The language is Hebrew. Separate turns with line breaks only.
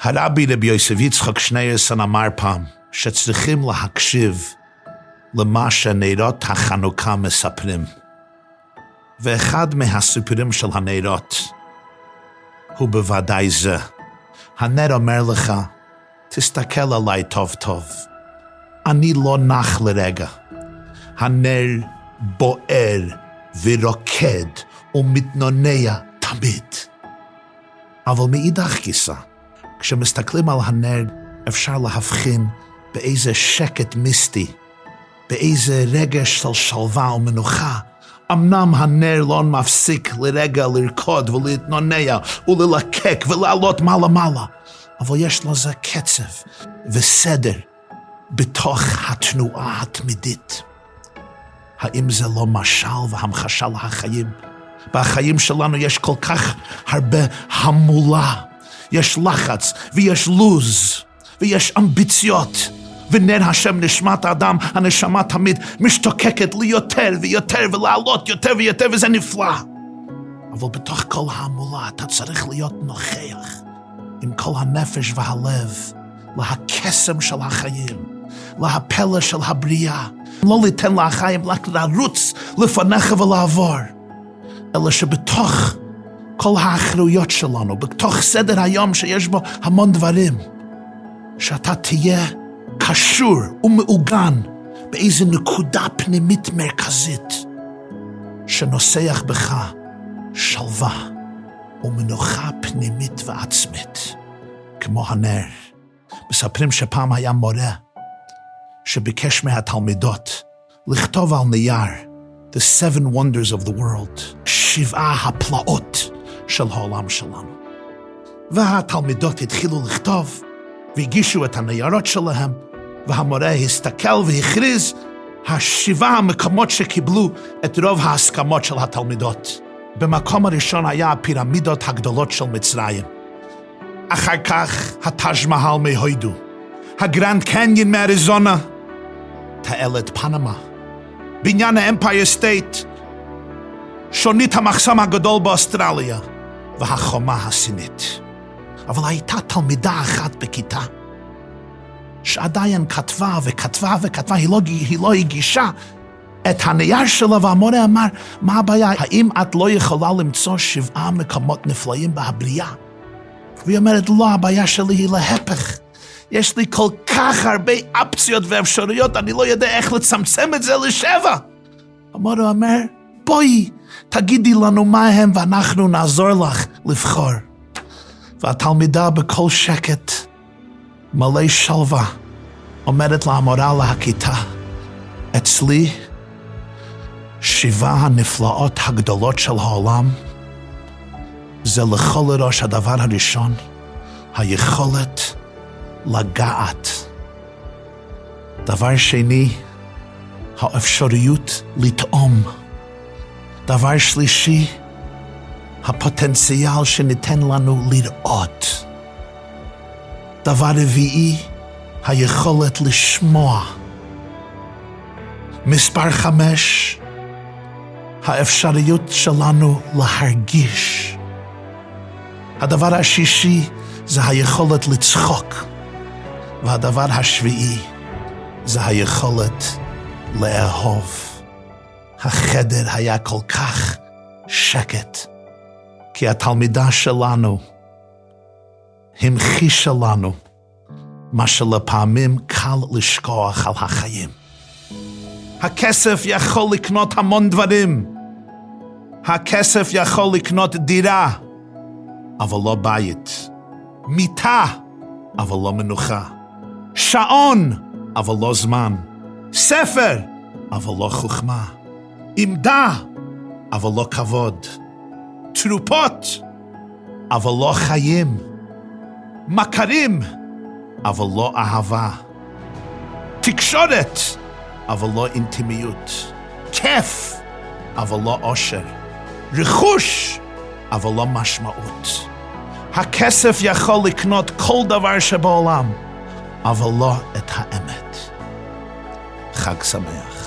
הרבי רבי יוסף יצחק שנייסון אמר פעם שצריכים להקשיב למה שנרות החנוכה מספרים. ואחד מהסיפורים של הנרות הוא בוודאי זה. הנר אומר לך, תסתכל עליי טוב טוב. אני לא נח לרגע. הנר בוער ורוקד ומתנונע תמיד. אבל מאידך גיסא, כשמסתכלים על הנר, אפשר להבחין באיזה שקט מיסטי, באיזה רגש של שלווה ומנוחה. אמנם הנר לא מפסיק לרגע לרקוד ולהתנונע וללקק ולעלות מעלה-מעלה, אבל יש לזה קצב וסדר בתוך התנועה התמידית. האם זה לא משל והמחשה לחיים? בחיים שלנו יש כל כך הרבה המולה, יש לחץ ויש לוז ויש אמביציות. ונר השם נשמת האדם, הנשמה תמיד משתוקקת ליותר ויותר ולעלות יותר ויותר וזה נפלא. אבל בתוך כל ההמולה אתה צריך להיות נוכח עם כל הנפש והלב להקסם של החיים, להפלא של הבריאה. לא ליתן לחיים רק לרוץ לפניך ולעבור, אלא שבתוך כל האחריות שלנו, בתוך סדר היום שיש בו המון דברים, שאתה תהיה קשור ומעוגן באיזו נקודה פנימית מרכזית, שנוסח בך שלווה ומנוחה פנימית ועצמית, כמו הנר. מספרים שפעם היה מורה שביקש מהתלמידות לכתוב על נייר The Seven Wonders of the World, שבעה הפלאות של העולם שלנו. והתלמידות התחילו לכתוב והגישו את הניירות שלהם, והמורה הסתכל והכריז השבעה המקומות שקיבלו את רוב ההסכמות של התלמידות. במקום הראשון היה הפירמידות הגדולות של מצרים. אחר כך הטאז' מהל מהודו, הגרנד קניון מאריזונה, תעלת פנמה, בניין האמפייר סטייט, שונית המחסם הגדול באוסטרליה והחומה הסינית. אבל הייתה תלמידה אחת בכיתה שעדיין כתבה וכתבה וכתבה, היא לא, היא לא הגישה את הנייר שלה, והמורה אמר, מה הבעיה? האם את לא יכולה למצוא שבעה מקומות נפלאים בהבריאה? והיא אומרת, לא, הבעיה שלי היא להפך. יש לי כל כך הרבה אופציות ואפשרויות, אני לא יודע איך לצמצם את זה לשבע. המורה אומר, בואי, תגידי לנו מה הם ואנחנו נעזור לך לבחור. והתלמידה בקול שקט, מלא שלווה, אומרת למורה להכיתה, אצלי שבעה הנפלאות הגדולות של העולם זה לכל ראש הדבר הראשון, היכולת לגעת. דבר שני, האפשריות לטעום. דבר שלישי, הפוטנציאל שניתן לנו לראות. דבר רביעי, היכולת לשמוע. מספר חמש, האפשריות שלנו להרגיש. הדבר השישי זה היכולת לצחוק. והדבר השביעי זה היכולת לאהוב. החדר היה כל כך שקט, כי התלמידה שלנו המחישה לנו מה שלפעמים קל לשכוח על החיים. הכסף יכול לקנות המון דברים. הכסף יכול לקנות דירה, אבל לא בית. מיטה, אבל לא מנוחה. שעון, אבל לא זמן. ספר, אבל לא חוכמה. עמדה, אבל לא כבוד. תרופות, אבל לא חיים. מכרים, אבל לא אהבה. תקשורת, אבל לא אינטימיות. כיף, אבל לא אושר. רכוש, אבל לא משמעות. הכסף יכול לקנות כל דבר שבעולם, אבל לא את האמת. חג שמח.